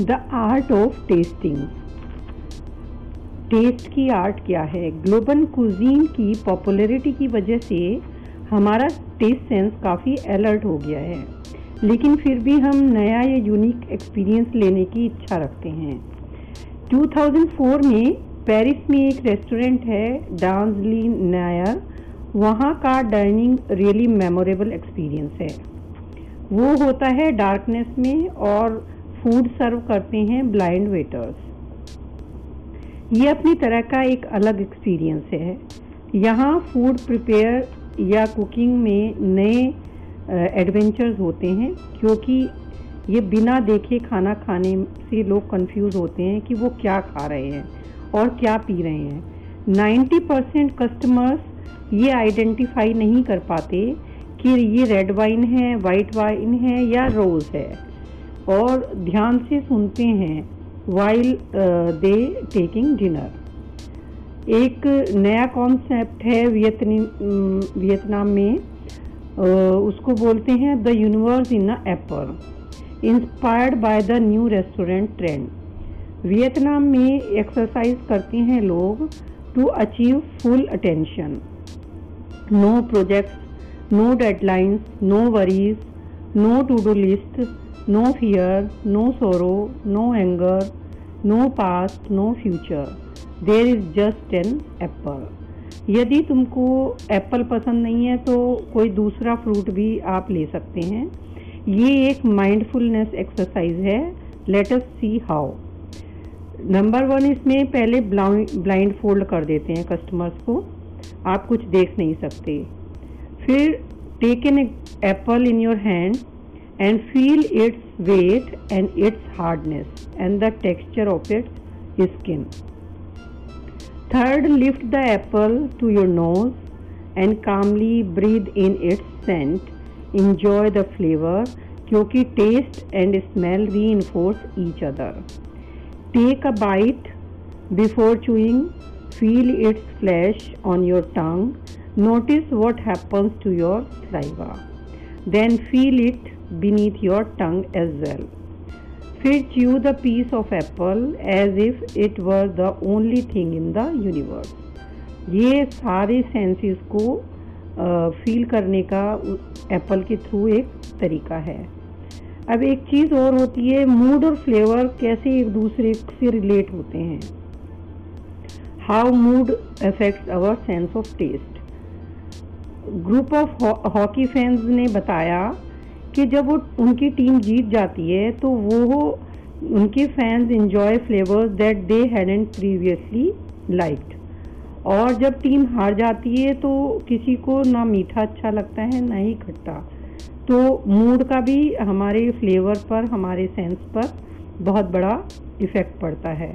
The art of tasting taste की art क्या है? ग्लोबल कुजीन की पॉपुलैरिटी की वजह से हमारा टेस्ट सेंस काफ़ी अलर्ट हो गया है। लेकिन फिर भी हम नया या यूनिक एक्सपीरियंस लेने की इच्छा रखते हैं। 2004 में पेरिस में एक रेस्टोरेंट है डांसली नायर वहाँ का डाइनिंग रियली मेमोरेबल एक्सपीरियंस है। वो होता है डार्कनेस में और फ़ूड सर्व करते हैं ब्लाइंड वेटर्स ये अपनी तरह का एक अलग एक्सपीरियंस है। यहाँ फ़ूड प्रिपेयर या कुकिंग में नए एडवेंचर्स होते हैं, क्योंकि ये बिना देखे खाना खाने से लोग कंफ्यूज होते हैं कि वो क्या खा रहे हैं और क्या पी रहे हैं। 90 परसेंट कस्टमर्स ये आइडेंटिफाई नहीं कर पाते कि ये रेड वाइन है वाइट वाइन है या रोज़ है। और ध्यान से सुनते हैं वाइल दे टेकिंग डिनर एक नया कॉन्सेप्ट है वियतनाम में। Uh, उसको बोलते हैं the universe in apple inspired by the new restaurant trend Vietnam में एक्सरसाइज करते हैं लोग to achieve full attention no projects no deadlines no worries no to do list, no fear, no sorrow, no anger, no past, no future. There is just an apple यदि तुमको Apple पसंद नहीं है तो कोई दूसरा फ्रूट भी आप ले सकते हैं। ये एक माइंडफुलनेस एक्सरसाइज है। Let us see how number one इसमें पहले ब्लाइंड फोल्ड कर देते हैं कस्टमर्स को। आप कुछ देख नहीं सकते। फिर take an apple in your hand And feel its weight and its hardness and the texture of its skin third lift the apple to your nose and calmly breathe in its scent enjoy the flavour क्योंकि taste and smell reinforce each other take a bite before chewing feel its flesh on your tongue Notice what happens to your saliva. Then feel it beneath your tongue as well. फिर chew the piece of apple as if it were the only thing in the universe. ये सारे senses को feel करने का Apple के through एक तरीका है अब एक चीज़ और होती है मूड और फ्लेवर कैसे एक दूसरे से रिलेट होते हैं how mood affects our sense of taste group of hockey fans ने बताया कि जब वो उनकी टीम जीत जाती है तो वो उनके fans enjoy flavours that they hadn't previously liked और जब टीम हार जाती है तो किसी को ना मीठा अच्छा लगता है, ना ही खट्टा। तो मूड का भी हमारे फ्लेवर पर, हमारे सेंस पर बहुत बड़ा इफ़ेक्ट पड़ता है।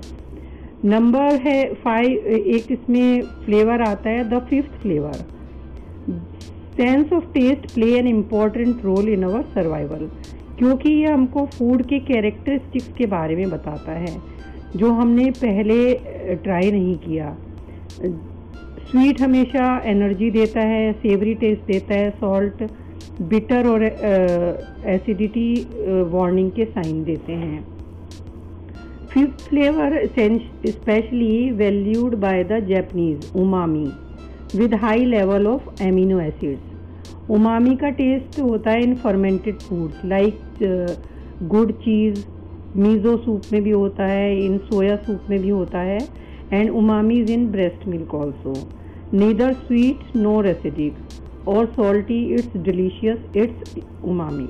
नंबर है फाइव एक इसमें फ्लेवर आता है the fifth flavour sense of taste play an important role in our survival क्योंकि ये हमको फ़ूड के कैरेक्टरिस्टिक्स के बारे में बताता है, जो हमने पहले ट्राई नहीं किया। स्वीट हमेशा एनर्जी देता है सेवरी टेस्ट देता है सॉल्ट बिटर और एसिडिटी वार्निंग के साइन देते हैं। Fifth flavour specially valued by the Japanese umami with high level of amino acids umami का टेस्ट होता है in fermented foods like good cheese miso soup में भी होता है इन सोया सूप में भी होता है and umami is in breast milk also neither sweet no acidic और salty it's delicious it's umami